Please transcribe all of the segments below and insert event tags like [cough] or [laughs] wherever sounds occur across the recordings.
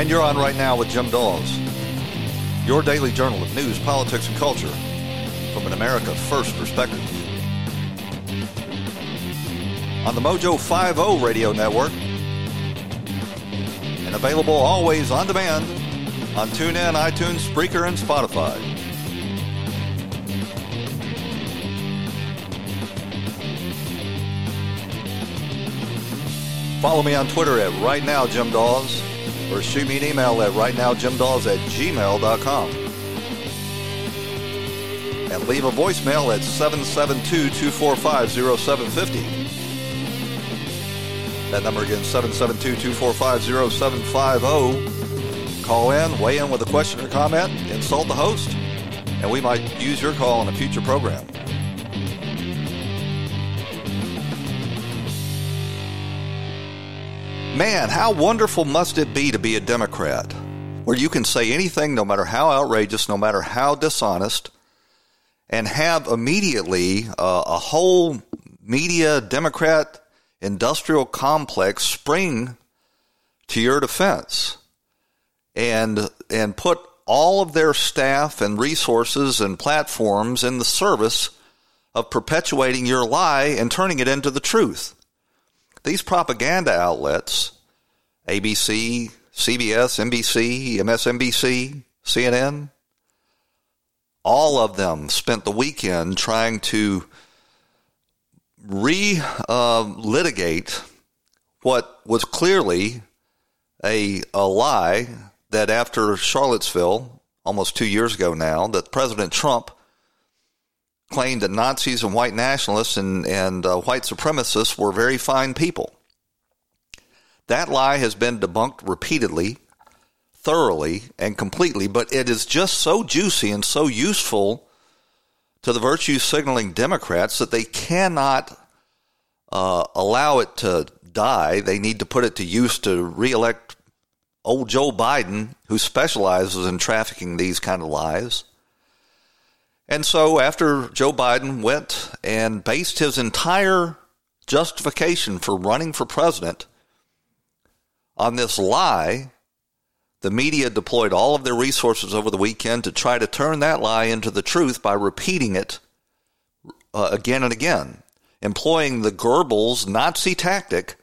And you're on right now with Jim Daws, your daily journal of news, politics, and culture from an America First perspective. On the Mojo 50 radio network and available always on demand on TuneIn, iTunes, Spreaker, and Spotify. Follow me on Twitter at Right Now Jim Daws or shoot me an email at rightnowjimdaws at gmail.com. And leave a voicemail at 772-245-0750. That number again, 772-245-0750. Call in, weigh in with a question or comment, insult the host, and we might use your call in a future program. Man, how wonderful must it be to be a Democrat, where you can say anything, no matter how outrageous, no matter how dishonest, and have immediately uh, a whole media Democrat industrial complex spring to your defense and and put all of their staff and resources and platforms in the service of perpetuating your lie and turning it into the truth. These propaganda outlets, ABC, CBS, NBC, MSNBC, CNN, all of them spent the weekend trying to re uh, litigate what was clearly a, a lie that after Charlottesville, almost two years ago now, that President Trump claimed that Nazis and white nationalists and, and uh, white supremacists were very fine people. That lie has been debunked repeatedly, thoroughly, and completely, but it is just so juicy and so useful to the virtue signaling Democrats that they cannot uh, allow it to die. They need to put it to use to reelect old Joe Biden, who specializes in trafficking these kind of lies. And so after Joe Biden went and based his entire justification for running for president on this lie, the media deployed all of their resources over the weekend to try to turn that lie into the truth by repeating it uh, again and again, employing the Goebbels Nazi tactic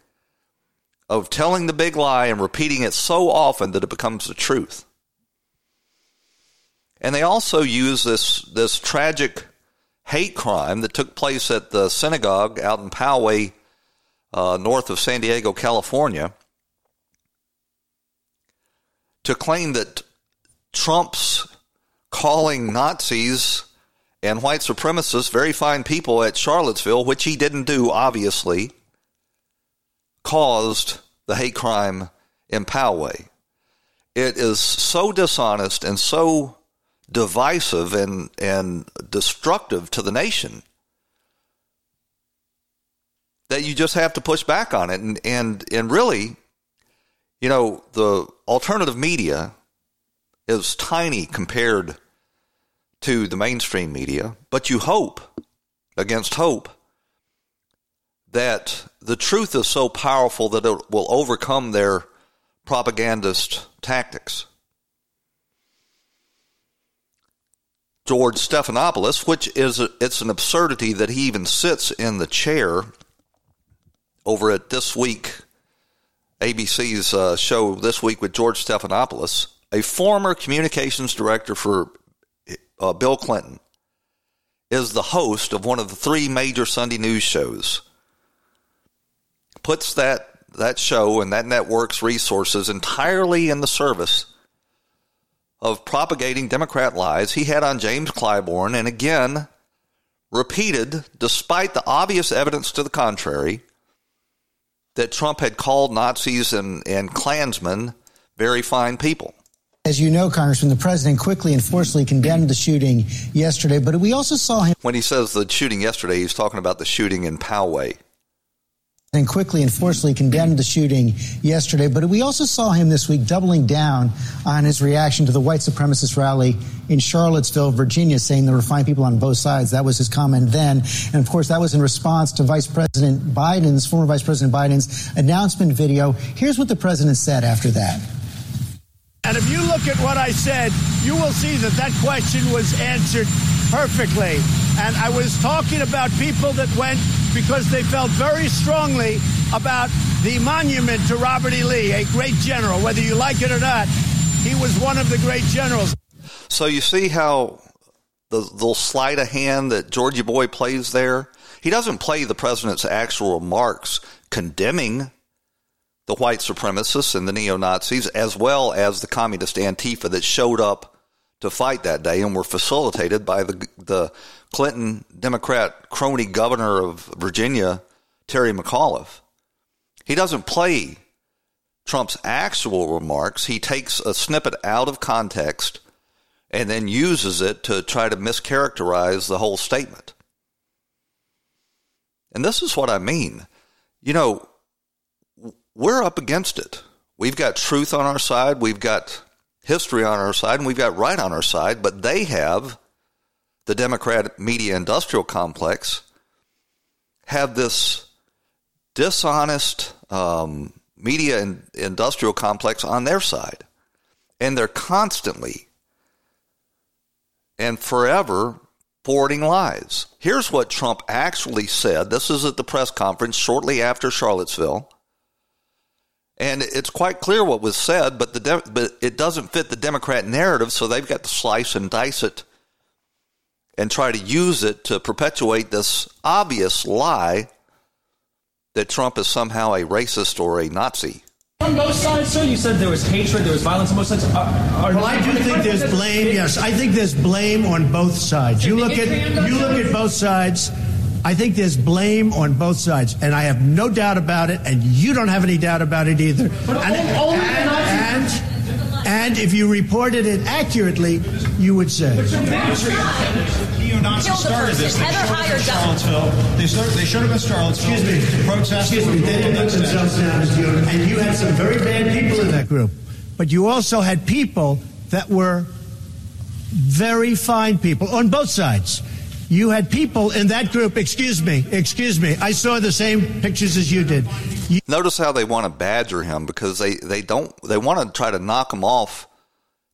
of telling the big lie and repeating it so often that it becomes the truth. And they also use this this tragic hate crime that took place at the synagogue out in Poway, uh, north of San Diego, California, to claim that Trump's calling Nazis and white supremacists very fine people at Charlottesville, which he didn't do, obviously, caused the hate crime in Poway. It is so dishonest and so divisive and, and destructive to the nation that you just have to push back on it. And, and, and really, you know, the alternative media is tiny compared to the mainstream media, but you hope against hope that the truth is so powerful that it will overcome their propagandist tactics. George Stephanopoulos, which is it's an absurdity that he even sits in the chair over at this week ABC's uh, show this week with George Stephanopoulos, a former communications director for uh, Bill Clinton, is the host of one of the three major Sunday news shows. Puts that that show and that network's resources entirely in the service of propagating Democrat lies he had on James Clyburn, and again repeated, despite the obvious evidence to the contrary, that Trump had called Nazis and, and Klansmen very fine people. As you know, Congressman, the president quickly and forcefully condemned the shooting yesterday, but we also saw him. When he says the shooting yesterday, he's talking about the shooting in Poway and quickly and forcefully condemned the shooting yesterday. But we also saw him this week doubling down on his reaction to the white supremacist rally in Charlottesville, Virginia, saying there were fine people on both sides. That was his comment then. And of course, that was in response to Vice President Biden's, former Vice President Biden's announcement video. Here's what the president said after that. And if you look at what I said, you will see that that question was answered perfectly. And I was talking about people that went because they felt very strongly about the monument to Robert E. Lee, a great general. Whether you like it or not, he was one of the great generals. So you see how the little sleight of hand that Georgie Boy plays there? He doesn't play the president's actual remarks condemning the white supremacists and the neo Nazis, as well as the communist Antifa that showed up to fight that day and were facilitated by the, the Clinton Democrat crony governor of Virginia, Terry McAuliffe. He doesn't play Trump's actual remarks, he takes a snippet out of context and then uses it to try to mischaracterize the whole statement. And this is what I mean. You know, we're up against it. We've got truth on our side, we've got history on our side, and we've got right on our side, but they have, the Democrat media industrial complex, have this dishonest um, media and industrial complex on their side. And they're constantly and forever forwarding lies. Here's what Trump actually said. This is at the press conference shortly after Charlottesville. And it's quite clear what was said, but the de- but it doesn't fit the Democrat narrative, so they've got to slice and dice it and try to use it to perpetuate this obvious lie that Trump is somehow a racist or a Nazi. On both sides, sir, you said there was hatred, there was violence on both sides. Are, are well, I do think there's blame. Yes, I think there's blame on both sides. You look at you look at both sides I think there's blame on both sides, and I have no doubt about it, and you don't have any doubt about it either. And, and, and, and if you reported it accurately, you would say. Neo-Nazis started this. They showed up in Charlottesville. They, started, they showed up in Charlottesville Excuse me. to protest. Excuse me. They didn't themselves down as you, and you had some very bad people in that group. But you also had people that were very fine people on both sides you had people in that group. Excuse me, excuse me. I saw the same pictures as you did. You- Notice how they want to badger him because they, they don't they want to try to knock him off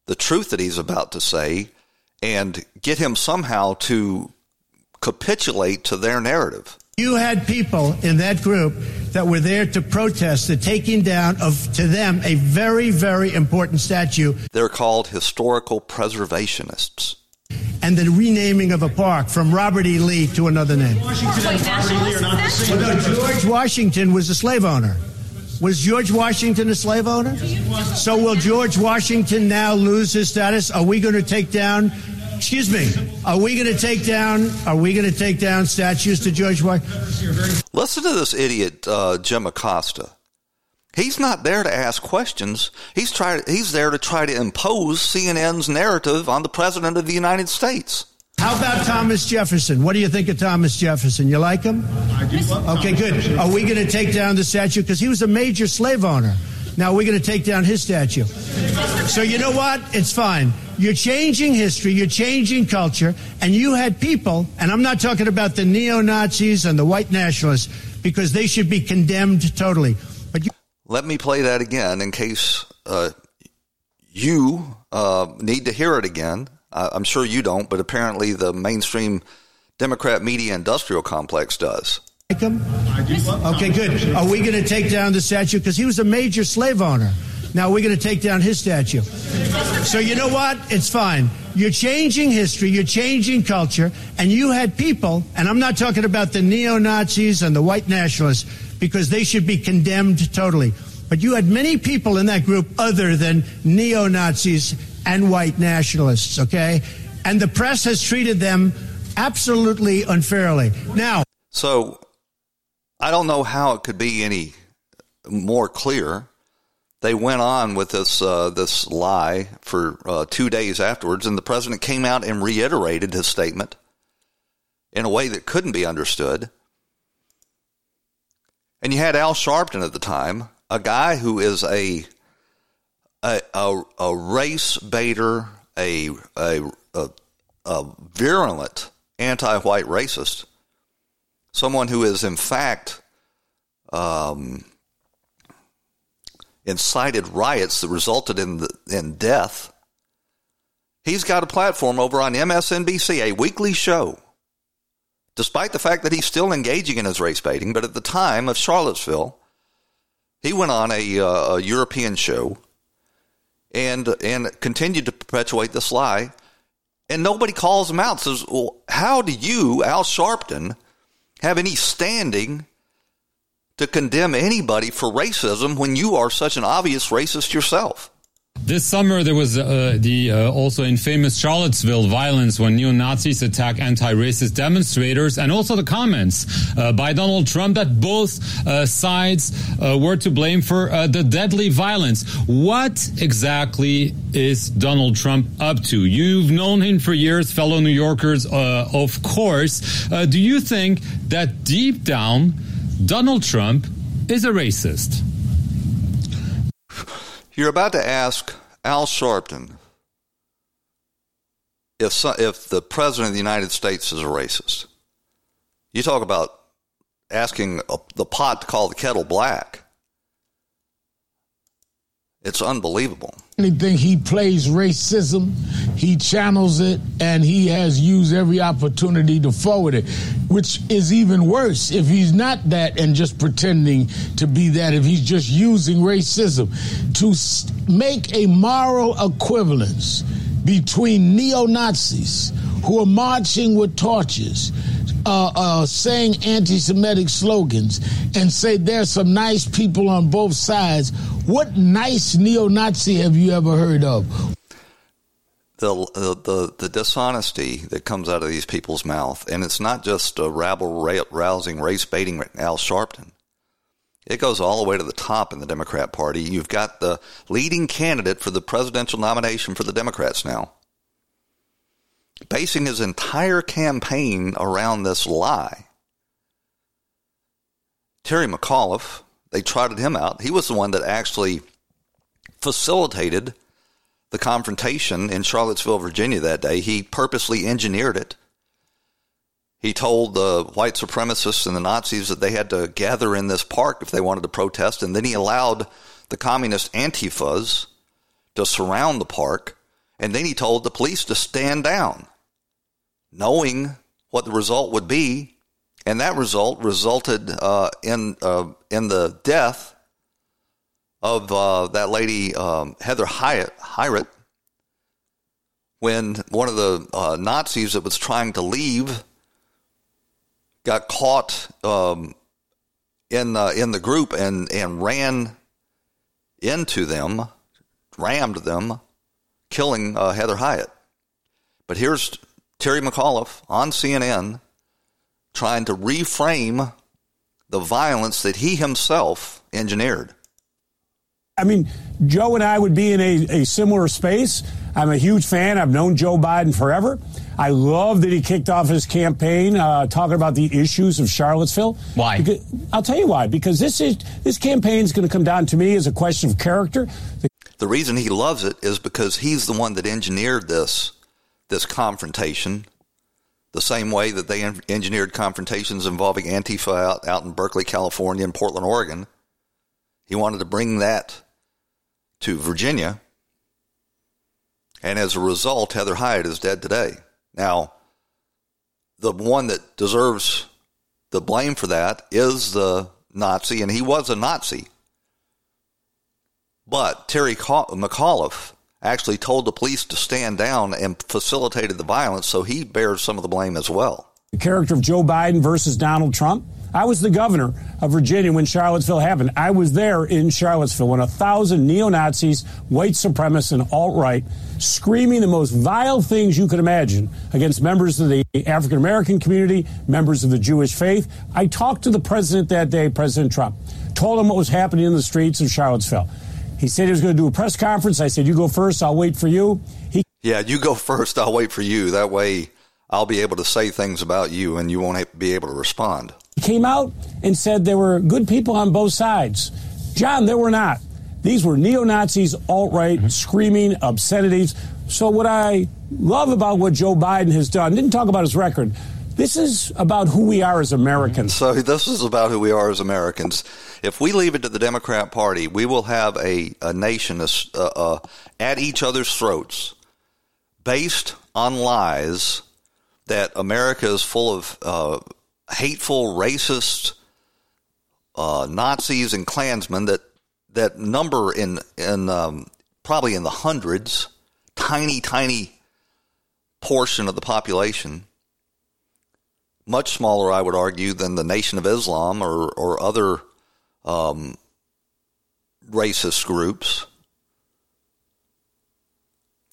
the truth that he's about to say and get him somehow to capitulate to their narrative. You had people in that group that were there to protest the taking down of, to them, a very, very important statue. They're called historical preservationists and the renaming of a park from Robert E. Lee to another name. George Washington was a slave owner. Was George Washington a slave owner? So will George Washington now lose his status? Are we going to take down? Excuse me. Are we going to take down? Are we going to take down statues to George Washington? Listen to this idiot, uh, Jim Acosta. He's not there to ask questions. He's try, he's there to try to impose CNN's narrative on the president of the United States. How about Thomas Jefferson? What do you think of Thomas Jefferson? You like him? I do. Okay, good. Are we going to take down the statue because he was a major slave owner? Now we're going to take down his statue. So you know what? It's fine. You're changing history, you're changing culture, and you had people, and I'm not talking about the neo Nazis and the white nationalists, because they should be condemned totally. Let me play that again in case uh, you uh, need to hear it again. I'm sure you don't, but apparently the mainstream Democrat media industrial complex does. Okay, good. Are we going to take down the statue? Because he was a major slave owner. Now we're going to take down his statue. So you know what? It's fine. You're changing history, you're changing culture, and you had people, and I'm not talking about the neo Nazis and the white nationalists because they should be condemned totally. But you had many people in that group other than neo Nazis and white nationalists, okay? And the press has treated them absolutely unfairly. Now, so I don't know how it could be any more clear. They went on with this uh, this lie for uh, two days afterwards, and the president came out and reiterated his statement in a way that couldn't be understood. And you had Al Sharpton at the time, a guy who is a a, a, a race baiter, a, a, a, a virulent anti-white racist, someone who is in fact um, incited riots that resulted in the, in death. He's got a platform over on MSNBC, a weekly show, despite the fact that he's still engaging in his race baiting. But at the time of Charlottesville, he went on a, uh, a European show and and continued to perpetuate this lie. And nobody calls him out. Says, "Well, how do you, Al Sharpton, have any standing to condemn anybody for racism when you are such an obvious racist yourself. This summer, there was uh, the uh, also infamous Charlottesville violence when neo Nazis attack anti-racist demonstrators, and also the comments uh, by Donald Trump that both uh, sides uh, were to blame for uh, the deadly violence. What exactly is Donald Trump up to? You've known him for years, fellow New Yorkers, of course. do you think that deep down? Donald Trump is a racist. You're about to ask Al Sharpton if if the president of the United States is a racist. You talk about asking a, the pot to call the kettle black. It's unbelievable. Anything he plays racism, he channels it, and he has used every opportunity to forward it, which is even worse if he's not that and just pretending to be that, if he's just using racism. To make a moral equivalence between neo Nazis who are marching with torches uh, uh, saying anti Semitic slogans and say there's some nice people on both sides, what nice neo Nazi have you ever heard of? The, the, the, dishonesty that comes out of these people's mouth, and it's not just a rabble rousing, race baiting Al Sharpton. It goes all the way to the top in the Democrat Party. You've got the leading candidate for the presidential nomination for the Democrats now basing his entire campaign around this lie. Terry McAuliffe, they trotted him out. He was the one that actually facilitated the confrontation in Charlottesville, Virginia that day. He purposely engineered it. He told the white supremacists and the Nazis that they had to gather in this park if they wanted to protest, and then he allowed the communist Antifas to surround the park, and then he told the police to stand down knowing what the result would be, and that result resulted uh, in uh, in the death of uh, that lady um, Heather Hyatt Heyer when one of the uh, Nazis that was trying to leave got caught um, in in the group and and ran into them, rammed them, killing uh, Heather Heyer. But here's Terry McAuliffe on CNN trying to reframe the violence that he himself engineered. I mean, Joe and I would be in a, a similar space. I'm a huge fan. I've known Joe Biden forever. I love that he kicked off his campaign uh, talking about the issues of Charlottesville. Why? Because, I'll tell you why. Because this is this campaign is going to come down to me as a question of character. The, the reason he loves it is because he's the one that engineered this this confrontation the same way that they engineered confrontations involving Antifa out, out in Berkeley, California, and Portland, Oregon. He wanted to bring that to Virginia. And as a result, Heather Heyer is dead today. Now, the one that deserves the blame for that is the Nazi, and he was a Nazi. But Terry McAuliffe actually told the police to stand down and facilitated the violence, so he bears some of the blame as well. The character of Joe Biden versus Donald Trump. I was the governor of Virginia when Charlottesville happened. I was there in Charlottesville when a thousand neo Nazis, white supremacists, and alt right screaming the most vile things you could imagine against members of the African American community, members of the Jewish faith. I talked to the president that day, President Trump, told him what was happening in the streets of Charlottesville. He said he was going to do a press conference. I said, You go first, I'll wait for you. He Yeah, you go [laughs] first, I'll wait for you. That way I'll be able to say things about you and you won't be able to respond. He came out and said there were good people on both sides. John, there were not. These were neo Nazis, alt right, mm-hmm. screaming obscenities. So, what I love about what Joe Biden has done, didn't talk about his record. This is about who we are as Americans. So, this is about who we are as Americans. If we leave it to the Democrat Party, we will have a, a nation at each other's throats based on lies that America is full of uh, hateful, racist uh, Nazis and Klansmen that that number in in um, probably in the hundreds, tiny, tiny portion of the population, much smaller, I would argue, than the Nation of Islam or or other um, racist groups.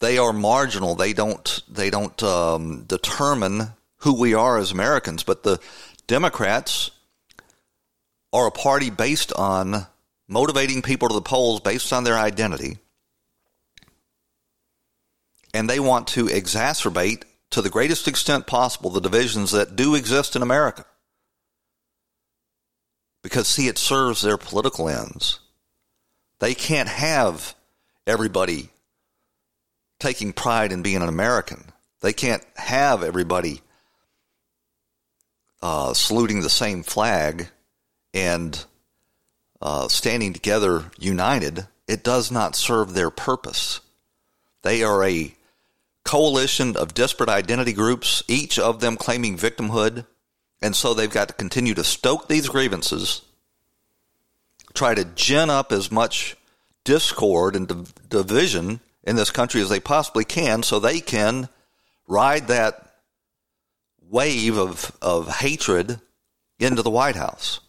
They are marginal. They don't they don't um, determine who we are as Americans. But the Democrats are a party based on motivating people to the polls based on their identity. And they want to exacerbate to the greatest extent possible the divisions that do exist in America. Because, see, it serves their political ends. They can't have everybody taking pride in being an American. They can't have everybody uh, saluting the same flag and uh, standing together united, it does not serve their purpose. They are a coalition of disparate identity groups, each of them claiming victimhood, and so they've got to continue to stoke these grievances, try to gin up as much discord and div- division in this country as they possibly can so they can ride that wave of, of hatred into the White House.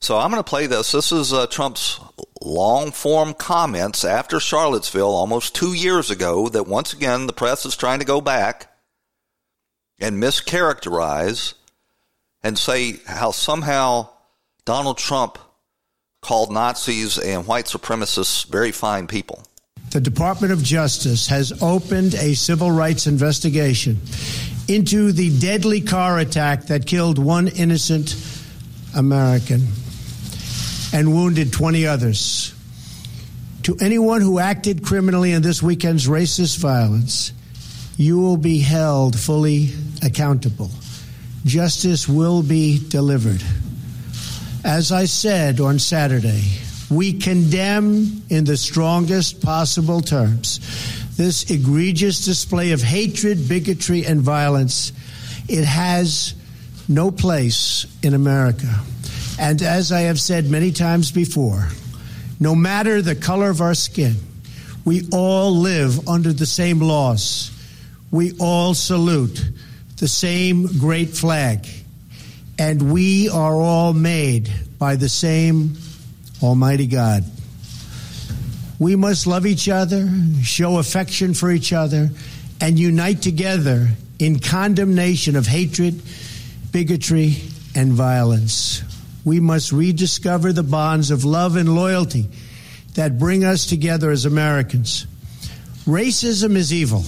So I'm going to play this. This is uh, Trump's long form comments after Charlottesville almost two years ago that once again the press is trying to go back and mischaracterize and say how somehow Donald Trump called Nazis and white supremacists very fine people. The Department of Justice has opened a civil rights investigation into the deadly car attack that killed one innocent American and wounded 20 others. To anyone who acted criminally in this weekend's racist violence, you will be held fully accountable. Justice will be delivered. As I said on Saturday, we condemn in the strongest possible terms this egregious display of hatred, bigotry, and violence. It has no place in America. And as I have said many times before, no matter the color of our skin, we all live under the same laws. We all salute the same great flag. And we are all made by the same Almighty God. We must love each other, show affection for each other, and unite together in condemnation of hatred, bigotry, and violence we must rediscover the bonds of love and loyalty that bring us together as Americans. Racism is evil,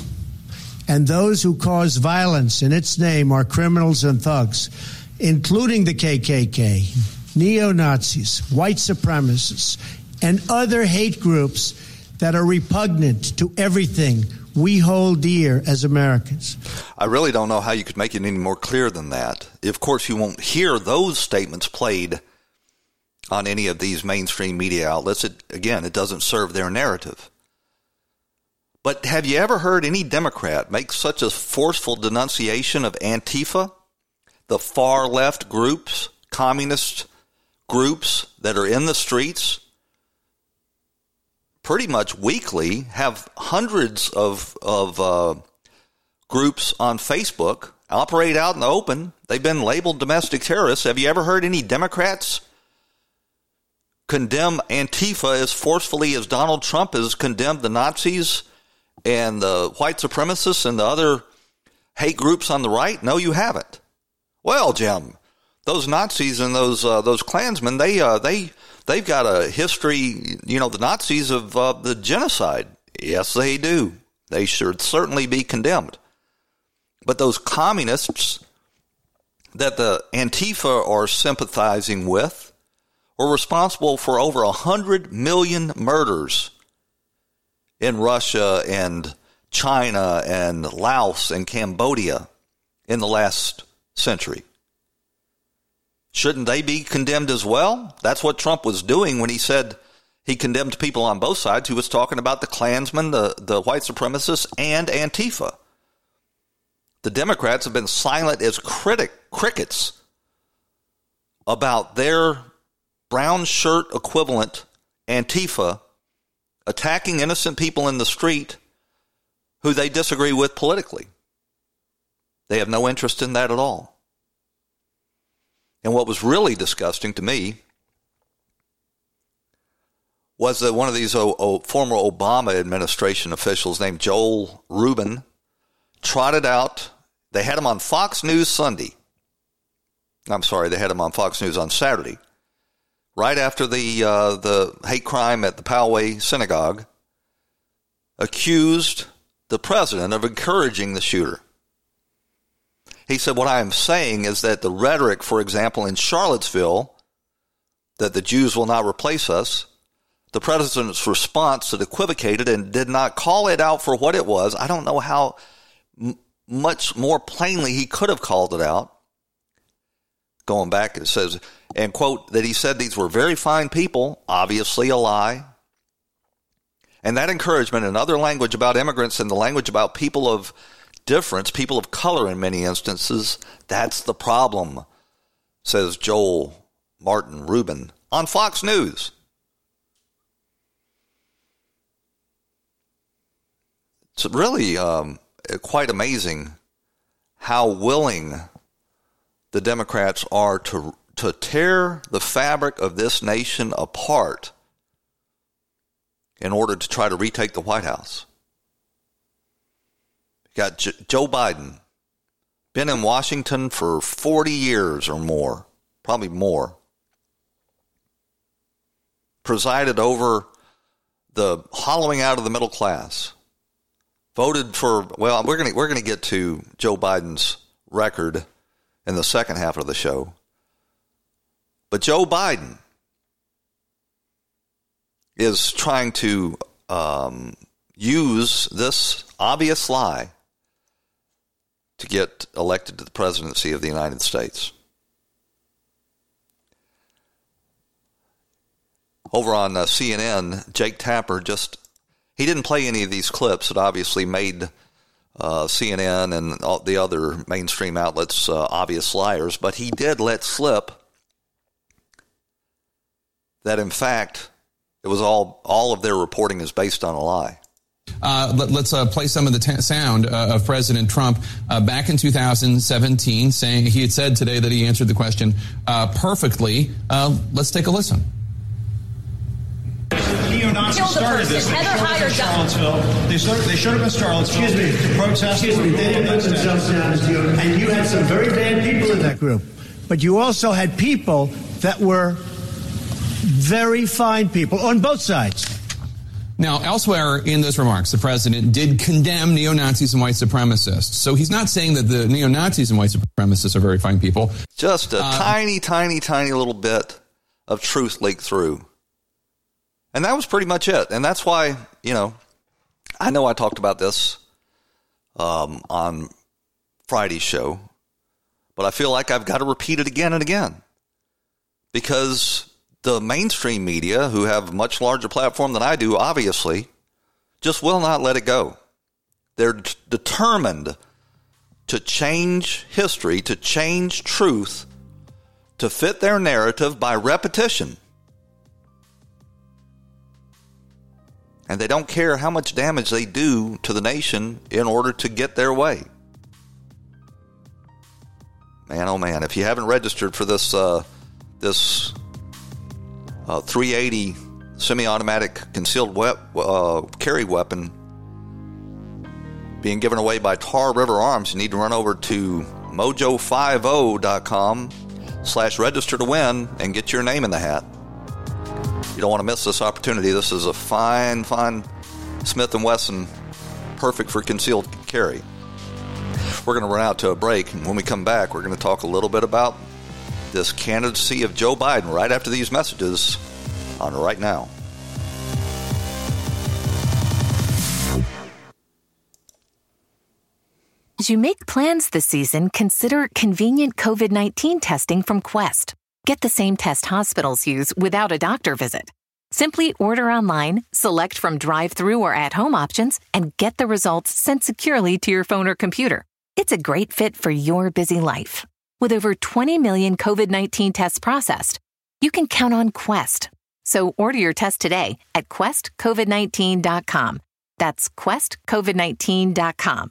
and those who cause violence in its name are criminals and thugs, including the KKK, neo Nazis, white supremacists, and other hate groups that are repugnant to everything we hold dear as Americans. I really don't know how you could make it any more clear than that. Of course, you won't hear those statements played on any of these mainstream media outlets. It, again, it doesn't serve their narrative. But have you ever heard any Democrat make such a forceful denunciation of Antifa, the far left groups, communist groups that are in the streets pretty much weekly have hundreds of of uh, groups on Facebook operate out in the open. They've been labeled domestic terrorists. Have you ever heard any Democrats condemn Antifa as forcefully as Donald Trump has condemned the Nazis and the white supremacists and the other hate groups on the right? No, you haven't. Well, Jim, those Nazis and those uh, those Klansmen, they uh, they they've got a history. You know, the Nazis of uh, the genocide. Yes, they do. They should certainly be condemned. But those communists that the Antifa are sympathizing with were responsible for over a hundred million murders in Russia and China and Laos and Cambodia in the last century. Shouldn't they be condemned as well? That's what Trump was doing when he said he condemned people on both sides. He was talking about the Klansmen, the, the white supremacists, and Antifa. The Democrats have been silent as critic, crickets about their brown shirt equivalent, Antifa, attacking innocent people in the street who they disagree with politically. They have no interest in that at all. And what was really disgusting to me was that one of these o- o- former Obama administration officials named Joel Rubin trotted out, they had him on Fox News Sunday. I'm sorry, they had him on Fox News on Saturday, right after the, uh, the hate crime at the Poway Synagogue, accused the president of encouraging the shooter. He said, What I am saying is that the rhetoric, for example, in Charlottesville, that the Jews will not replace us, the president's response that equivocated and did not call it out for what it was. I don't know how m- much more plainly he could have called it out. Going back, it says, and quote, that he said these were very fine people, obviously a lie. And that encouragement in other language about immigrants and the language about people of difference, people of color in many instances, that's the problem, says Joel Martin Rubin on Fox News. It's really um, quite amazing how willing the Democrats are to to tear the fabric of this nation apart in order to try to retake the White House. Got J- Joe Biden, been in Washington for 40 years or more, probably more. Presided over the hollowing out of the middle class. Voted for well, we're gonna we're gonna get to Joe Biden's record in the second half of the show. But Joe Biden is trying to um, use this obvious lie to get elected to the presidency of the United States. Over on uh, CNN, Jake Tapper just he didn't play any of these clips that obviously made uh, CNN and all the other mainstream outlets uh, obvious liars, but he did let slip that in fact it was all all of their reporting is based on a lie. Uh, let, us uh, play some of the t- sound uh, of President Trump uh, back in 2017, saying he had said today that he answered the question uh, perfectly. Uh, let's take a listen. Neo-Nazis started this. They showed Charlottesville. They, started, they showed up in Charlottesville Excuse me. to protest. Excuse me. They didn't put themselves down as deodorant. And you had some very bad people in that group. But you also had people that were very fine people on both sides. Now, elsewhere in those remarks, the president did condemn neo Nazis and white supremacists. So he's not saying that the neo Nazis and white supremacists are very fine people. Just a uh, tiny, tiny, tiny little bit of truth leaked through. And that was pretty much it. And that's why, you know, I know I talked about this um, on Friday's show, but I feel like I've got to repeat it again and again because the mainstream media, who have a much larger platform than I do, obviously, just will not let it go. They're d- determined to change history, to change truth, to fit their narrative by repetition. And they don't care how much damage they do to the nation in order to get their way. Man, oh man! If you haven't registered for this uh, this uh, 380 semi-automatic concealed wep- uh, carry weapon being given away by Tar River Arms, you need to run over to mojo50.com slash register to win and get your name in the hat. You don't want to miss this opportunity. This is a fine, fine Smith & Wesson, perfect for concealed carry. We're going to run out to a break, and when we come back, we're going to talk a little bit about this candidacy of Joe Biden right after these messages on Right Now. As you make plans this season, consider convenient COVID 19 testing from Quest. Get the same test hospitals use without a doctor visit. Simply order online, select from drive through or at home options, and get the results sent securely to your phone or computer. It's a great fit for your busy life. With over 20 million COVID 19 tests processed, you can count on Quest. So order your test today at questcovid19.com. That's questcovid19.com.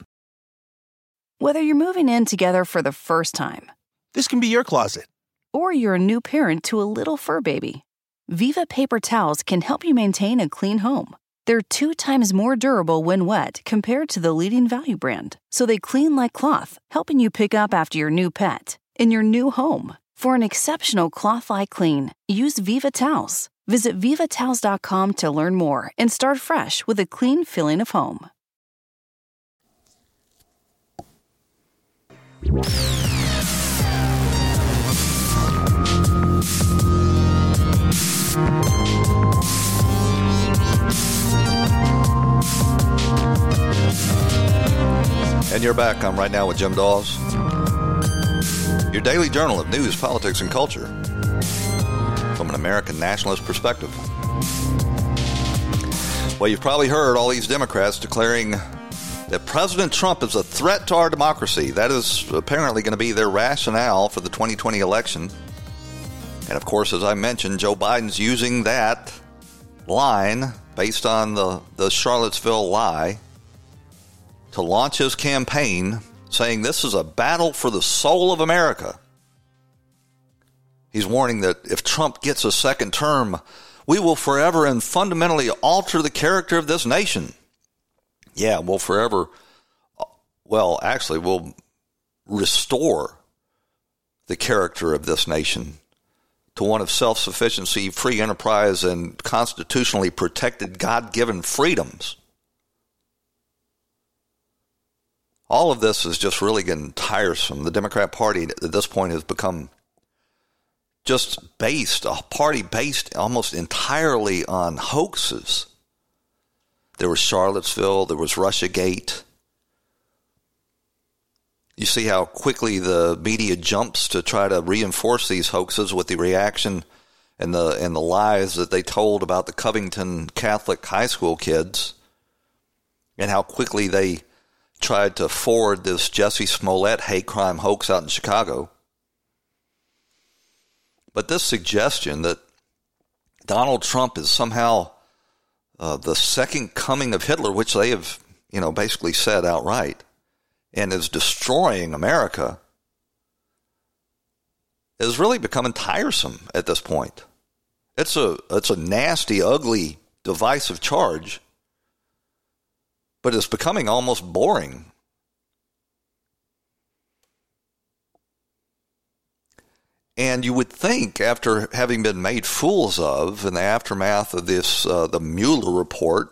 Whether you're moving in together for the first time, this can be your closet, or you're a new parent to a little fur baby, Viva paper towels can help you maintain a clean home. They're two times more durable when wet compared to the leading value brand, so they clean like cloth, helping you pick up after your new pet in your new home. For an exceptional cloth like clean, use Viva towels. Visit vivatowels.com to learn more and start fresh with a clean feeling of home. And you're back. I'm right now with Jim Daws. Your daily journal of news, politics, and culture from an American nationalist perspective. Well, you've probably heard all these Democrats declaring that President Trump is a threat to our democracy. That is apparently going to be their rationale for the 2020 election. And of course, as I mentioned, Joe Biden's using that line based on the, the Charlottesville lie to launch his campaign saying this is a battle for the soul of America. He's warning that if Trump gets a second term, we will forever and fundamentally alter the character of this nation. Yeah, we'll forever, well, actually, we'll restore the character of this nation to one of self sufficiency, free enterprise, and constitutionally protected God given freedoms. All of this is just really getting tiresome. The Democrat Party at this point has become just based, a party based almost entirely on hoaxes. There was Charlottesville, there was Russiagate. You see how quickly the media jumps to try to reinforce these hoaxes with the reaction and the and the lies that they told about the Covington Catholic high school kids, and how quickly they tried to forward this Jesse Smollett hate crime hoax out in Chicago. But this suggestion that Donald Trump is somehow uh, the second coming of Hitler, which they have, you know, basically said outright, and is destroying America, is really becoming tiresome at this point. It's a it's a nasty, ugly, divisive charge, but it's becoming almost boring. And you would think, after having been made fools of in the aftermath of this, uh, the Mueller report,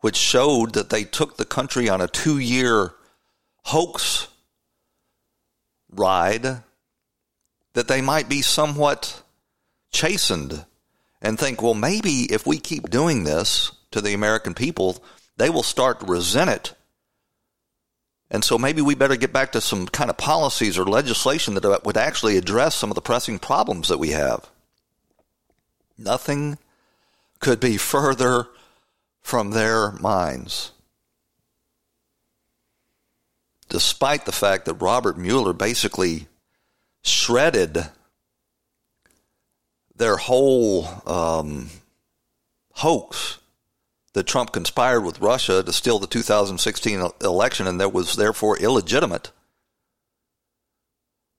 which showed that they took the country on a two year hoax ride, that they might be somewhat chastened and think, well, maybe if we keep doing this to the American people, they will start to resent it and so maybe we better get back to some kind of policies or legislation that would actually address some of the pressing problems that we have. Nothing could be [laughs] further from their minds. Despite the fact that Robert Mueller basically shredded their whole um, hoax that Trump conspired with Russia to steal the 2016 election and that was therefore illegitimate.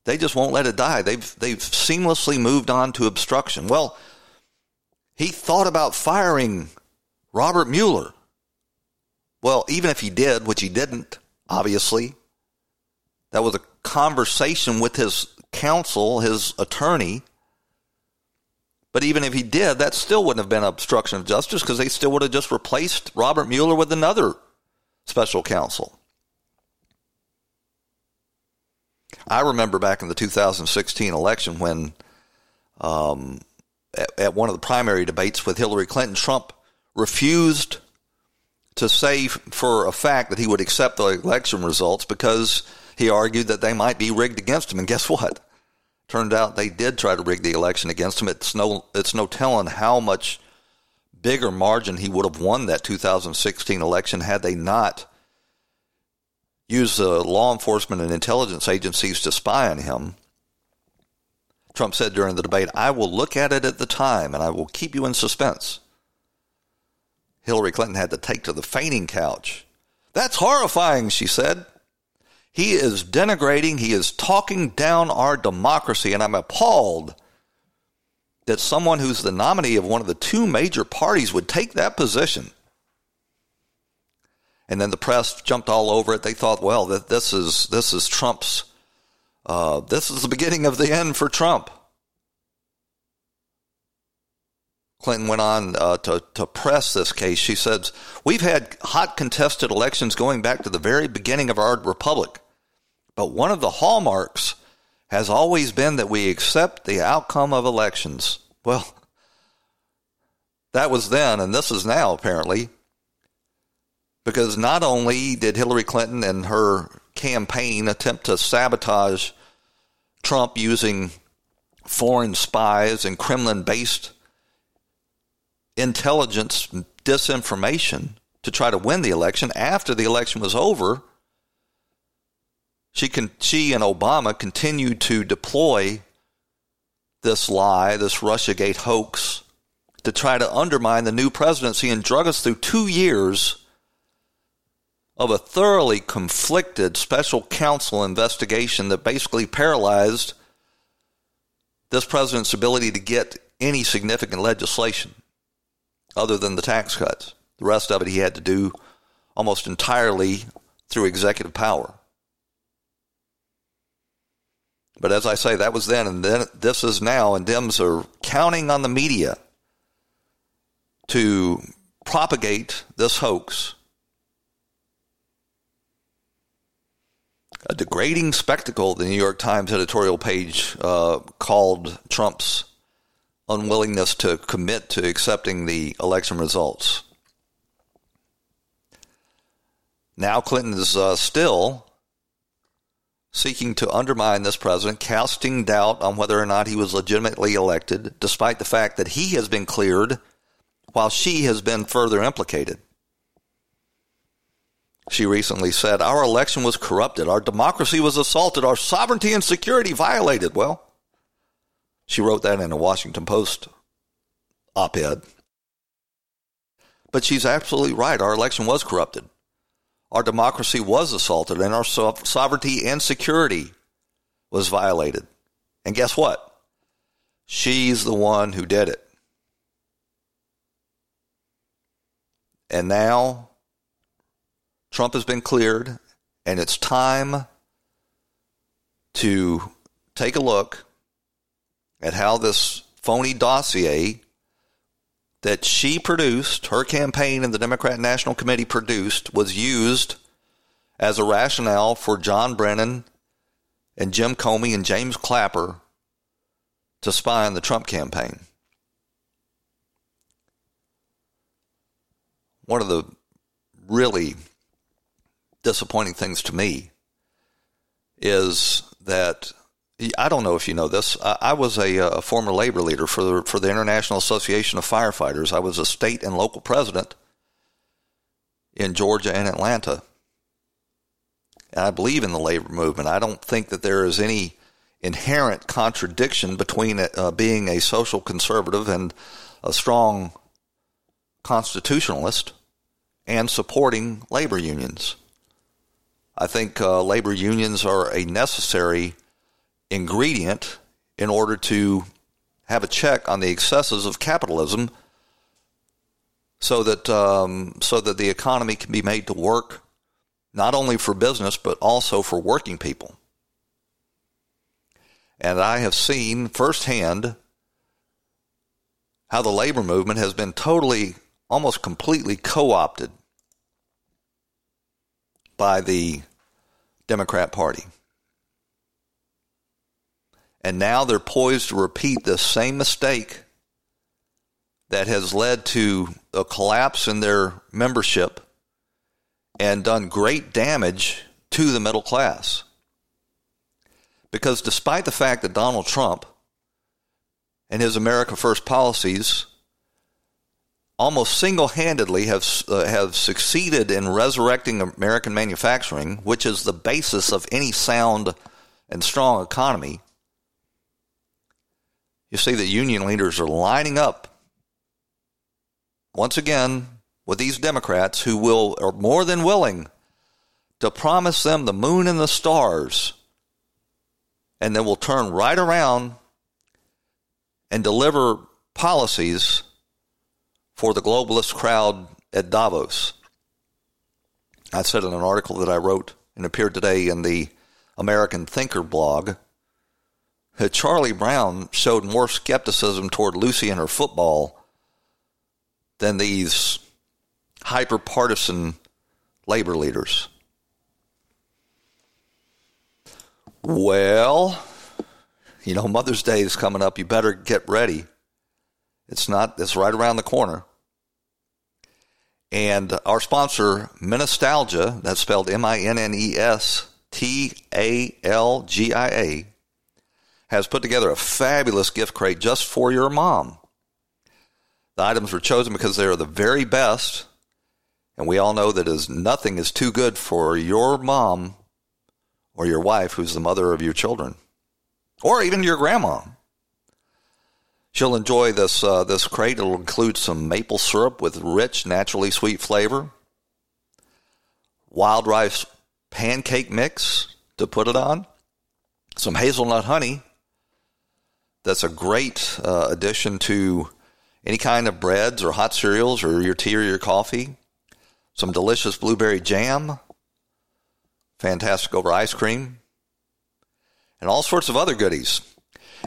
They just won't let it die. They've they've seamlessly moved on to obstruction. Well, he thought about firing Robert Mueller. Well, even if he did, which he didn't, obviously, that was a conversation with his counsel, his attorney. But even if he did, that still wouldn't have been obstruction of justice because they still would have just replaced Robert Mueller with another special counsel. I remember back in the 2016 election when, um, at, at one of the primary debates with Hillary Clinton, Trump refused to say for a fact that he would accept the election results because he argued that they might be rigged against him. And guess what? Turned out they did try to rig the election against him. It's no, it's no telling how much bigger margin he would have won that 2016 election had they not used the law enforcement and intelligence agencies to spy on him. Trump said during the debate, I will look at it at the time and I will keep you in suspense. Hillary Clinton had to take to the fainting couch. That's horrifying, she said. He is denigrating, he is talking down our democracy, and I'm appalled that someone who's the nominee of one of the two major parties would take that position. And then the press jumped all over it. They thought, well, this is this is Trump's uh, this is the beginning of the end for Trump. Clinton went on uh, to, to press this case. She says, We've had hot contested elections going back to the very beginning of our republic. But one of the hallmarks has always been that we accept the outcome of elections. Well, that was then, and this is now, apparently. Because not only did Hillary Clinton and her campaign attempt to sabotage Trump using foreign spies and Kremlin based intelligence disinformation to try to win the election. After the election was over, she she and Obama continued to deploy this lie, this Russiagate hoax, to try to undermine the new presidency and drug us through two years of a thoroughly conflicted special counsel investigation that basically paralyzed this president's ability to get any significant legislation other than the tax cuts. The rest of it he had to do almost entirely through executive power. But as I say, that was then, and then this is now, and Dems are counting on the media to propagate this hoax. A degrading spectacle, the New York Times editorial page uh, called Trump's unwillingness to commit to accepting the election results. Now Clinton is uh, still seeking to undermine this president, casting doubt on whether or not he was legitimately elected, despite the fact that he has been cleared while she has been further implicated. She recently said, Our election was corrupted, our democracy was assaulted, our sovereignty and security violated. Well, she wrote that in a Washington Post op ed. But she's absolutely right. Our election was corrupted. Our democracy was assaulted, and our sovereignty and security was violated. And guess what? She's the one who did it. And now Trump has been cleared, and it's time to take a look at how this phony dossier that she produced, her campaign and the Democrat National Committee produced, was used as a rationale for John Brennan and Jim Comey and James Clapper to spy on the Trump campaign. One of the really disappointing things to me is that I don't know if you know this. I was a, a, former labor leader for the, for the International Association of Firefighters. I was a state and local president in Georgia and Atlanta. And I believe in the labor movement. I don't think that there is any inherent contradiction between uh, being a social conservative and a strong constitutionalist and supporting labor unions. I think uh, labor unions are a necessary ingredient in order to have a check on the excesses of capitalism so that um, so that the economy can be made to work not only for business but also for working people. And I have seen firsthand how the labor movement has been totally, almost completely co opted by the Democrat Party. And now they're poised to repeat the same mistake that has led to a collapse in their membership and done great damage to the middle class. Because despite the fact that Donald Trump and his America First policies almost single-handedly have uh, have succeeded in resurrecting American manufacturing, which is the basis of any sound and strong economy. You see that union leaders are lining up once again with these Democrats who will are more than willing to promise them the moon and the stars and then will turn right around and deliver policies for the globalist crowd at Davos. I said in an article that I wrote and appeared today in the American Thinker blog Uh, Charlie Brown showed more skepticism toward Lucy and her football than these hyper partisan labor leaders. Well, you know, Mother's Day is coming up. You better get ready. It's not, it's right around the corner. And our sponsor, Minnestalgia, that's spelled M I N N E S T A L G I A, has put together a fabulous gift crate just for your mom. The items were chosen because they are the very best, and we all know that is nothing is too good for your mom or your wife, who's the mother of your children or even your grandma. She'll enjoy this uh, this crate. It'll include some maple syrup with rich, naturally sweet flavor, wild rice pancake mix to put it on, some hazelnut honey. That's a great uh, addition to any kind of breads or hot cereals or your tea or your coffee. Some delicious blueberry jam, fantastic over ice cream, and all sorts of other goodies.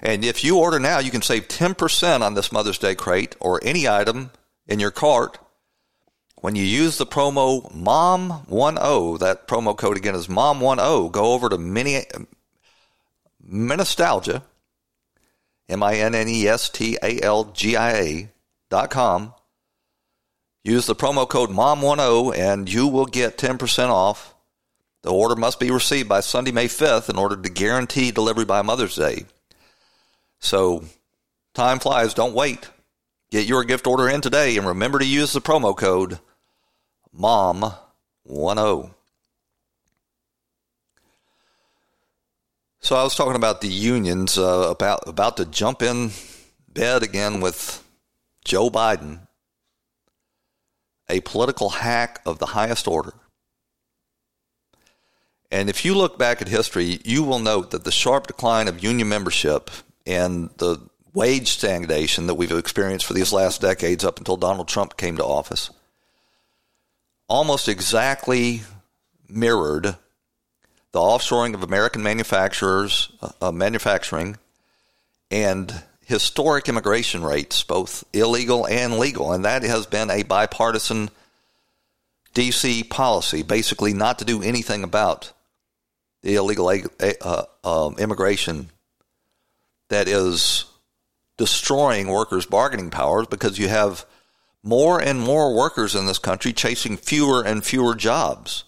And if you order now, you can save 10% on this Mother's Day crate or any item in your cart when you use the promo MOM10. That promo code again is MOM10. Go over to Mini, Minnestalgia, M I N N E S T A L G I A dot com. Use the promo code MOM10 and you will get 10% off the order must be received by Sunday, May 5th in order to guarantee delivery by Mother's Day. So, time flies. Don't wait. Get your gift order in today and remember to use the promo code MOM10. So I was talking about the unions uh, about about to jump in bed again with Joe Biden, a political hack of the highest order. And if you look back at history, you will note that the sharp decline of union membership and the wage stagnation that we've experienced for these last decades up until Donald Trump came to office almost exactly mirrored the offshoring of American manufacturers, uh, manufacturing, and historic immigration rates, both illegal and legal. And that has been a bipartisan DC policy, basically not to do anything about the illegal uh, um, immigration that is destroying workers' bargaining powers because you have more and more workers in this country chasing fewer and fewer jobs.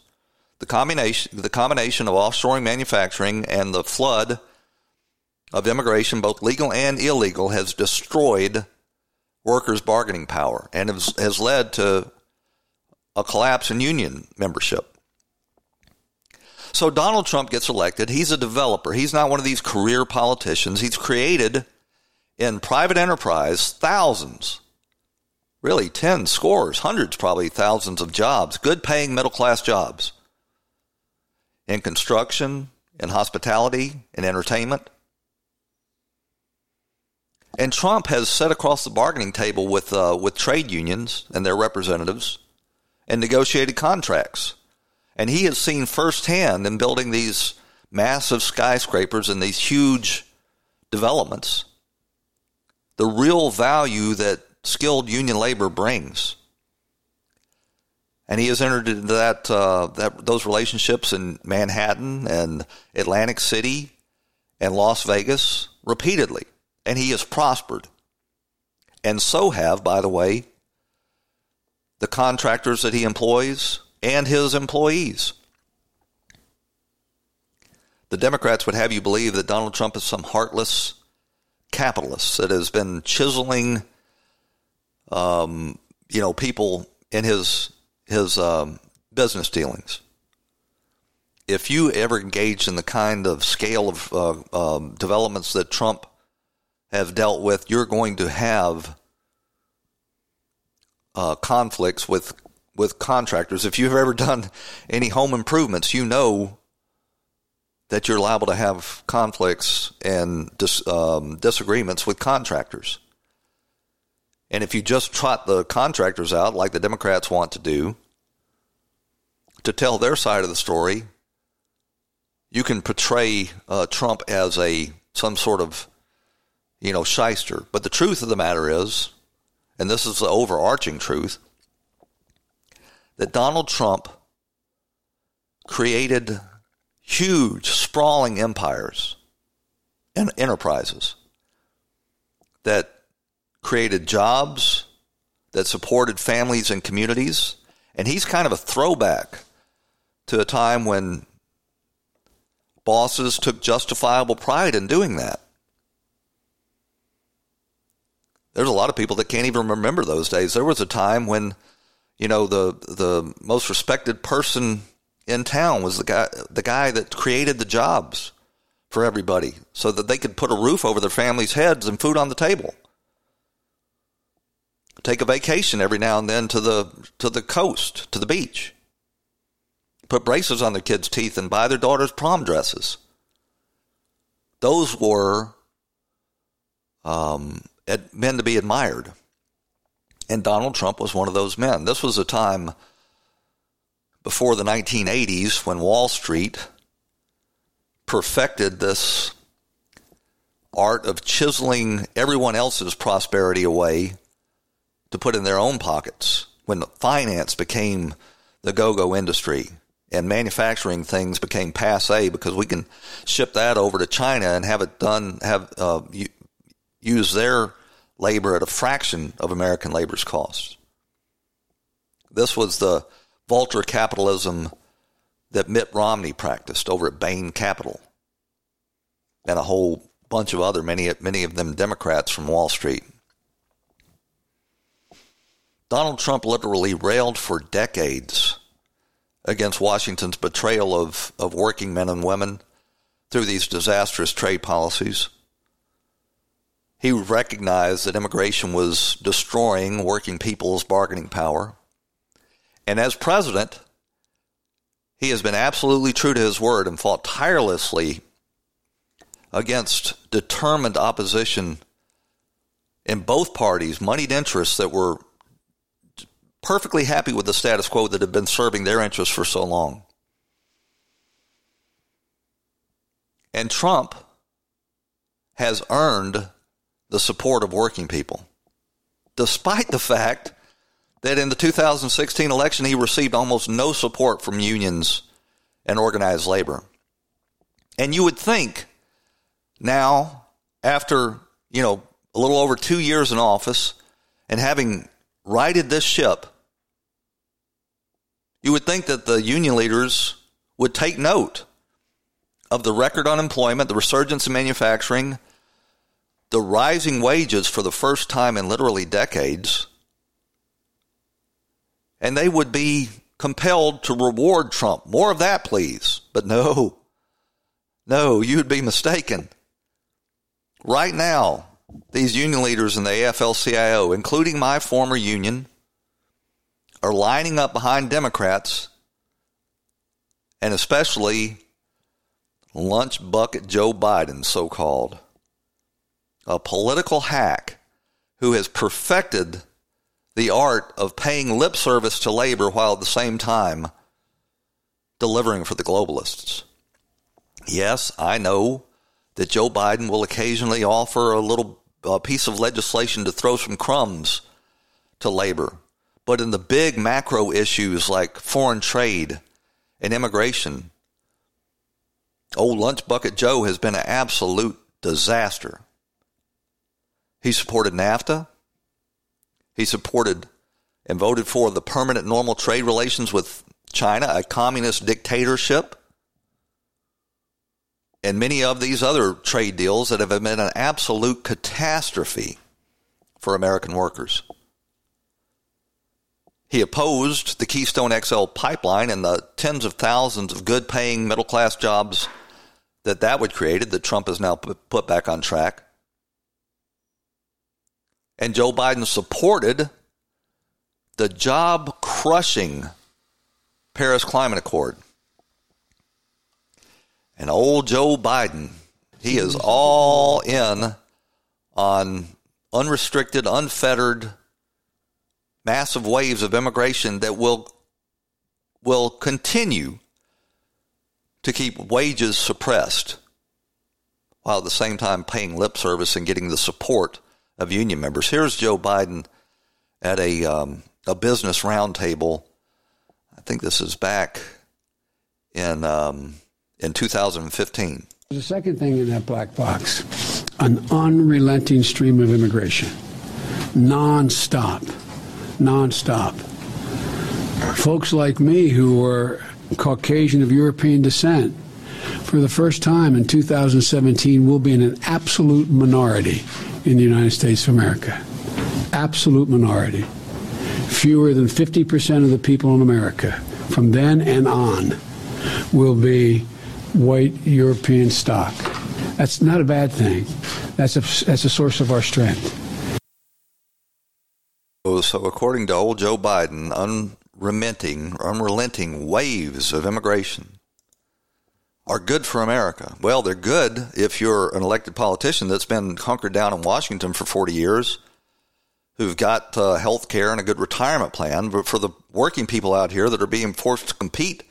The combination, the combination of offshoring manufacturing and the flood of immigration, both legal and illegal, has destroyed workers' bargaining power and has, has led to a collapse in union membership. So Donald Trump gets elected. He's a developer. He's not one of these career politicians. He's created in private enterprise thousands, really tens, scores, hundreds, probably thousands of jobs, good paying middle class jobs in construction, in hospitality, in entertainment, And Trump has sat across the bargaining table with uh, with trade unions and their representatives and negotiated contracts. And he has seen firsthand in building these massive skyscrapers and these huge developments the real value that skilled union labor brings. And he has entered into that, uh, that those relationships in Manhattan and Atlantic City and Las Vegas repeatedly and he has prospered. And so have, by the way, the contractors that he employs and his employees. The Democrats would have you believe that Donald Trump is some heartless capitalist that has been chiseling, um, you know, people in his his um, business dealings. If you ever engage in the kind of scale of uh, um, developments that Trump have dealt with, you're going to have uh, conflicts with with contractors. If you've ever done any home improvements, you know that you're liable to have conflicts and dis, um, disagreements with contractors. And if you just trot the contractors out like the Democrats want to do to tell their side of the story, you can portray uh, Trump as a some sort of you know, shyster. But the truth of the matter is, and this is the overarching truth, that Donald Trump created huge, sprawling empires and enterprises that created jobs, that supported families and communities. And he's kind of a throwback to a time when bosses took justifiable pride in doing that. there's a lot of people that can't even remember those days. There was a time when, you know, the the most respected person in town was the guy the guy that created the jobs for everybody so that they could put a roof over their families' heads and food on the table. Take a vacation every now and then to the to the coast, to the beach. Put braces on their kids' teeth and buy their daughters prom dresses. Those were um, men to be admired. And Donald Trump was one of those men. This was a time before the 1980s when Wall Street perfected this art of chiseling everyone else's prosperity away to put in their own pockets. When finance became the go go industry and manufacturing things became passe because we can ship that over to China and have it done, have uh, use their labor at a fraction of American labor's cost. This was the vulture capitalism that Mitt Romney practiced over at Bain Capital and a whole bunch of other, many, many of them Democrats from Wall Street. Donald Trump literally railed for decades against Washington's betrayal of, of working men and women through these disastrous trade policies. He recognized that immigration was destroying working people's bargaining power. And as president, he has been absolutely true to his word and fought tirelessly against determined opposition in both parties, moneyed interests that were perfectly happy with the status quo that had been serving their interests for so long. And Trump has earned the support of working people, despite the fact that in the 2016 election he received almost no support from unions and organized labor. And you would think now, after, you know, a little over two years in office and having righted this ship, you would think that the union leaders would take note of the record unemployment, the resurgence in manufacturing, the rising wages for the first time in literally decades, and they would be compelled to reward Trump. More of that, please. But no, no, you'd be mistaken. Right now, these union leaders in the AFL CIO, including my former union, are lining up behind Democrats and especially lunch bucket Joe Biden, so called a political hack who has perfected the art of paying lip service to labor while at the same time delivering for the globalists. Yes, I know that Joe Biden will occasionally offer a little a piece of legislation to throw some crumbs to labor. But in the big macro issues like foreign trade and immigration, old Lunch Bucket Joe has been an absolute disaster. He supported NAFTA. He supported and voted for the permanent normal trade relations with China, a communist dictatorship, and many of these other trade deals that have been an absolute catastrophe for American workers. He opposed the Keystone XL pipeline and the tens of thousands of good paying middle class jobs that that would create that Trump has now put back on track. And Joe Biden supported the job crushing Paris Climate Accord. And old Joe Biden, he is all in on unrestricted, unfettered, massive waves of immigration that will will continue to keep wages suppressed while at the same time paying lip service and getting the support of union members. Here's Joe Biden at a um, a business roundtable. I think this is back in um, in 2015. The second thing in that black box, an unrelenting stream of immigration, nonstop, nonstop. Folks like me who were Caucasian of European descent, for the first time in 2017, will be in an absolute minority in the United States of America. Absolute minority. Fewer than 50% of the people in America from then and on will be white European stock. That's not a bad thing. That's a, that's a source of our strength. So, according to old Joe Biden, unrelenting, unrelenting waves of immigration are good for America. Well, they're good if you're an elected politician that's been hunkered down in Washington for 40 years, who've got uh, health care and a good retirement plan. But for the working people out here that are being forced to compete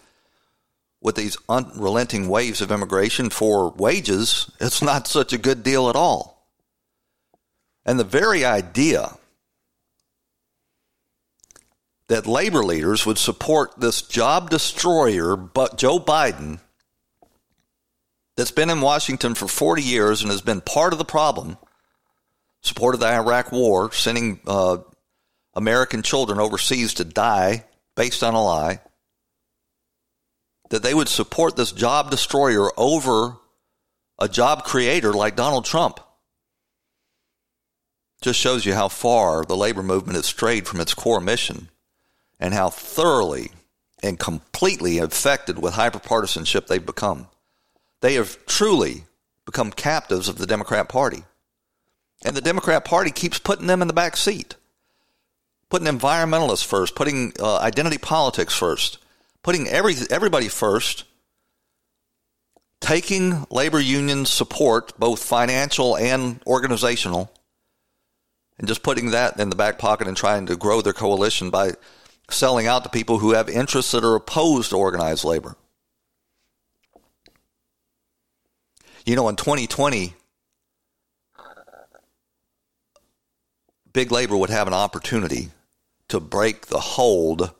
with these unrelenting waves of immigration for wages, it's not such a good deal at all. And the very idea that labor leaders would support this job destroyer, but Joe Biden, that's been in Washington for 40 years and has been part of the problem, supported the Iraq War, sending uh, American children overseas to die based on a lie, that they would support this job destroyer over a job creator like Donald Trump. Just shows you how far the labor movement has strayed from its core mission and how thoroughly and completely infected with hyperpartisanship they've become. They have truly become captives of the Democrat Party. And the Democrat Party keeps putting them in the back seat, putting environmentalists first, putting uh, identity politics first, putting every, everybody first, taking labor union support, both financial and organizational, and just putting that in the back pocket and trying to grow their coalition by selling out to people who have interests that are opposed to organized labor. You know, in 2020, big labor would have an opportunity to break the hold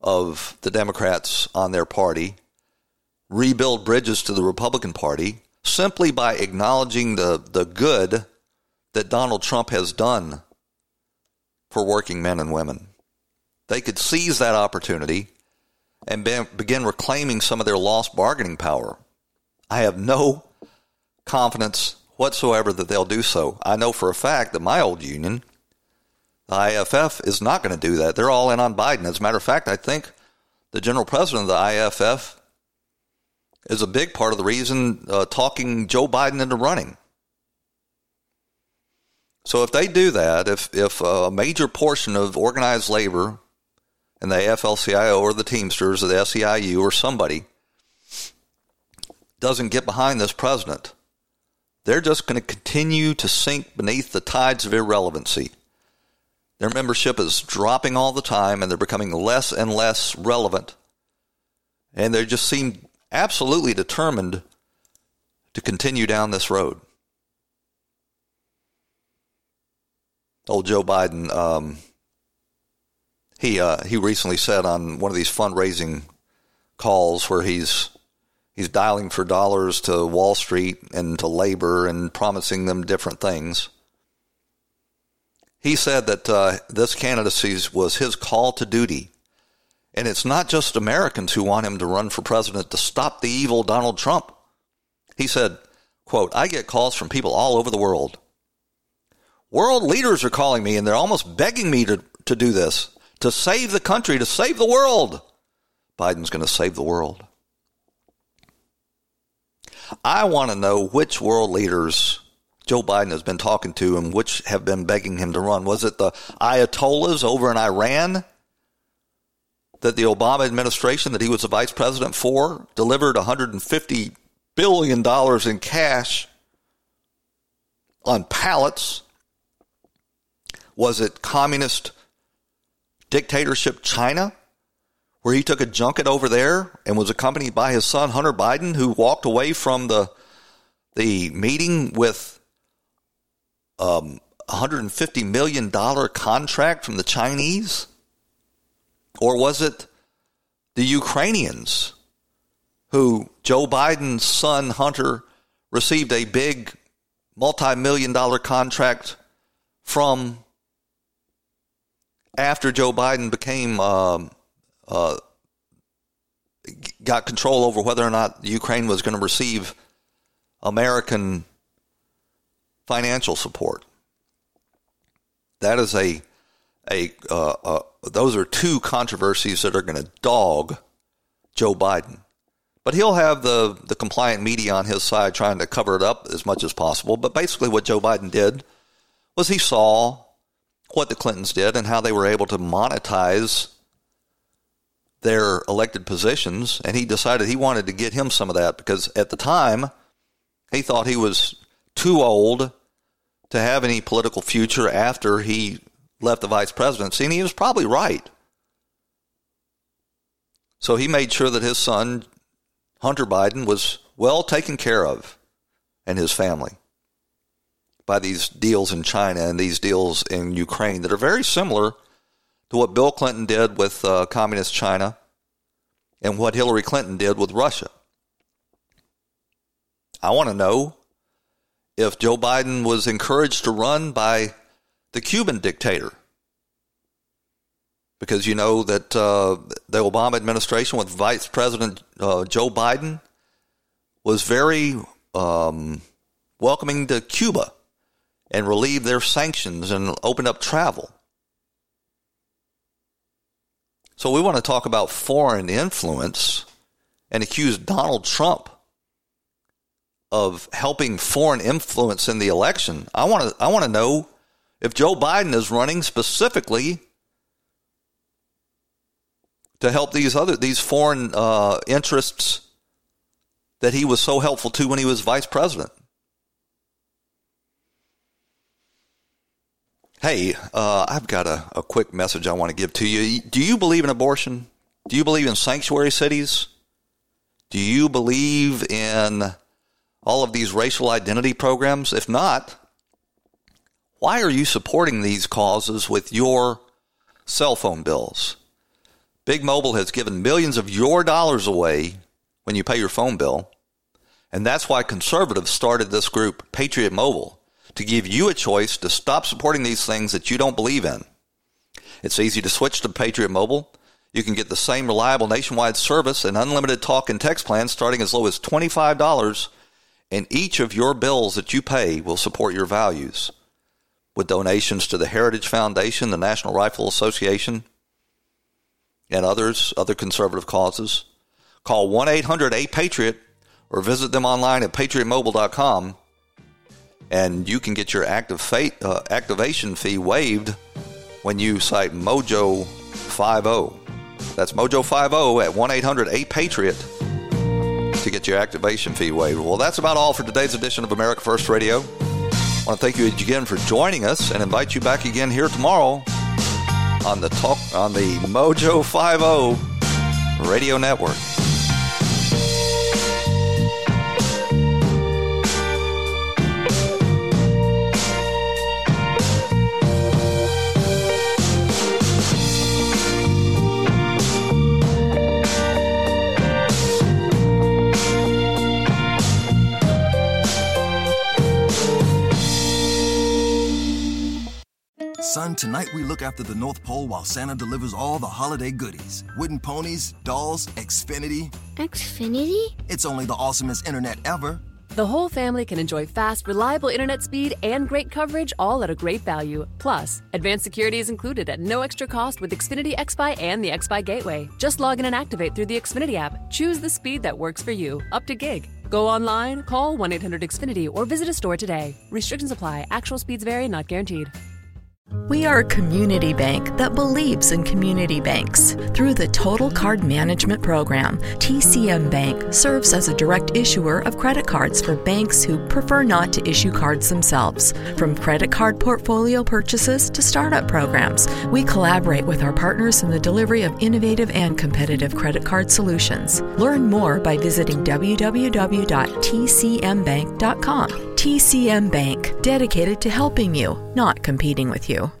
of the Democrats on their party, rebuild bridges to the Republican Party simply by acknowledging the, the good that Donald Trump has done for working men and women. They could seize that opportunity and be, begin reclaiming some of their lost bargaining power. I have no confidence whatsoever that they'll do so. I know for a fact that my old union, the IFF, is not going to do that. They're all in on Biden. As a matter of fact, I think the general president of the IFF is a big part of the reason uh, talking Joe Biden into running. So if they do that, if if a major portion of organized labor and the AFL-CIO or the Teamsters or the SEIU or somebody doesn't get behind this president, they're just going to continue to sink beneath the tides of irrelevancy. Their membership is dropping all the time and they're becoming less and less relevant. And they just seem absolutely determined to continue down this road. Old Joe Biden, um, he uh, he recently said on one of these fundraising calls where he's he's dialing for dollars to Wall Street and to labor and promising them different things. He said that uh, this candidacy was his call to duty. And it's not just Americans who want him to run for president to stop the evil Donald Trump. He said, quote, I get calls from people all over the world. World leaders are calling me and they're almost begging me to, to do this, to save the country, to save the world. Biden's going to save the world. I want to know which world leaders Joe Biden has been talking to and which have been begging him to run. Was it the Ayatollahs over in Iran that the Obama administration that he was the vice president for delivered 150 billion dollars in cash on pallets? Was it communist dictatorship China? where he took a junket over there and was accompanied by his son Hunter Biden, who walked away from the the meeting with um, 150 million dollar contract from the Chinese, or was it the Ukrainians who Joe Biden's son Hunter received a big multi-million dollar contract from after Joe Biden became um, uh, got control over whether or not Ukraine was going to receive American financial support. That is a a uh, uh, those are two controversies that are going to dog Joe Biden. But he'll have the the compliant media on his side trying to cover it up as much as possible. But basically, what Joe Biden did was he saw what the Clintons did and how they were able to monetize their elected positions, and he decided he wanted to get him some of that because at the time he thought he was too old to have any political future after he left the vice presidency, and he was probably right. So he made sure that his son, Hunter Biden, was well taken care of and his family by these deals in China and these deals in Ukraine that are very similar to what Bill Clinton did with uh, communist China and what Hillary Clinton did with Russia. I want to know if Joe Biden was encouraged to run by the Cuban dictator. Because you know that uh, the Obama administration with Vice President uh, Joe Biden was very um, welcoming to Cuba and relieve their sanctions and opened up travel. So we want to talk about foreign influence and accuse Donald Trump of helping foreign influence in the election. I want to I want to know if Joe Biden is running specifically to help these other these foreign uh, interests that he was so helpful to when he was vice president. Hey, uh, I've got a, a quick message I want to give to you. Do you believe in abortion? Do you believe in sanctuary cities? Do you believe in all of these racial identity programs? If not, why are you supporting these causes with your cell phone bills? Big Mobile has given millions of your dollars away when you pay your phone bill. And that's why conservatives started this group, Patriot Mobile to give you a choice to stop supporting these things that you don't believe in. It's easy to switch to Patriot Mobile. You can get the same reliable nationwide service and unlimited talk and text plans starting as low as $25, and each of your bills that you pay will support your values. With donations to the Heritage Foundation, the National Rifle Association, and others, other conservative causes. Call 1 800 A Patriot or visit them online at patriotmobile.com and you can get your active fate, uh, activation fee waived when you cite Mojo 50. That's Mojo 50 at 1 800 8 Patriot. to get your activation fee waived. Well, that's about all for today's edition of America First Radio. I want to thank you again for joining us and invite you back again here tomorrow on the talk on the Mojo 50 Radio Network. Tonight we look after the North Pole while Santa delivers all the holiday goodies wooden ponies, dolls, Xfinity. Xfinity? It's only the awesomest internet ever. The whole family can enjoy fast, reliable internet speed and great coverage all at a great value. Plus, advanced security is included at no extra cost with Xfinity XFi and the XFi Gateway. Just log in and activate through the Xfinity app. Choose the speed that works for you, up to gig. Go online, call 1 800 Xfinity, or visit a store today. Restrictions apply. Actual speeds vary, not guaranteed. We are a community bank that believes in community banks. Through the Total Card Management Program, TCM Bank serves as a direct issuer of credit cards for banks who prefer not to issue cards themselves. From credit card portfolio purchases to startup programs, we collaborate with our partners in the delivery of innovative and competitive credit card solutions. Learn more by visiting www.tcmbank.com. TCM Bank, dedicated to helping you, not competing with you.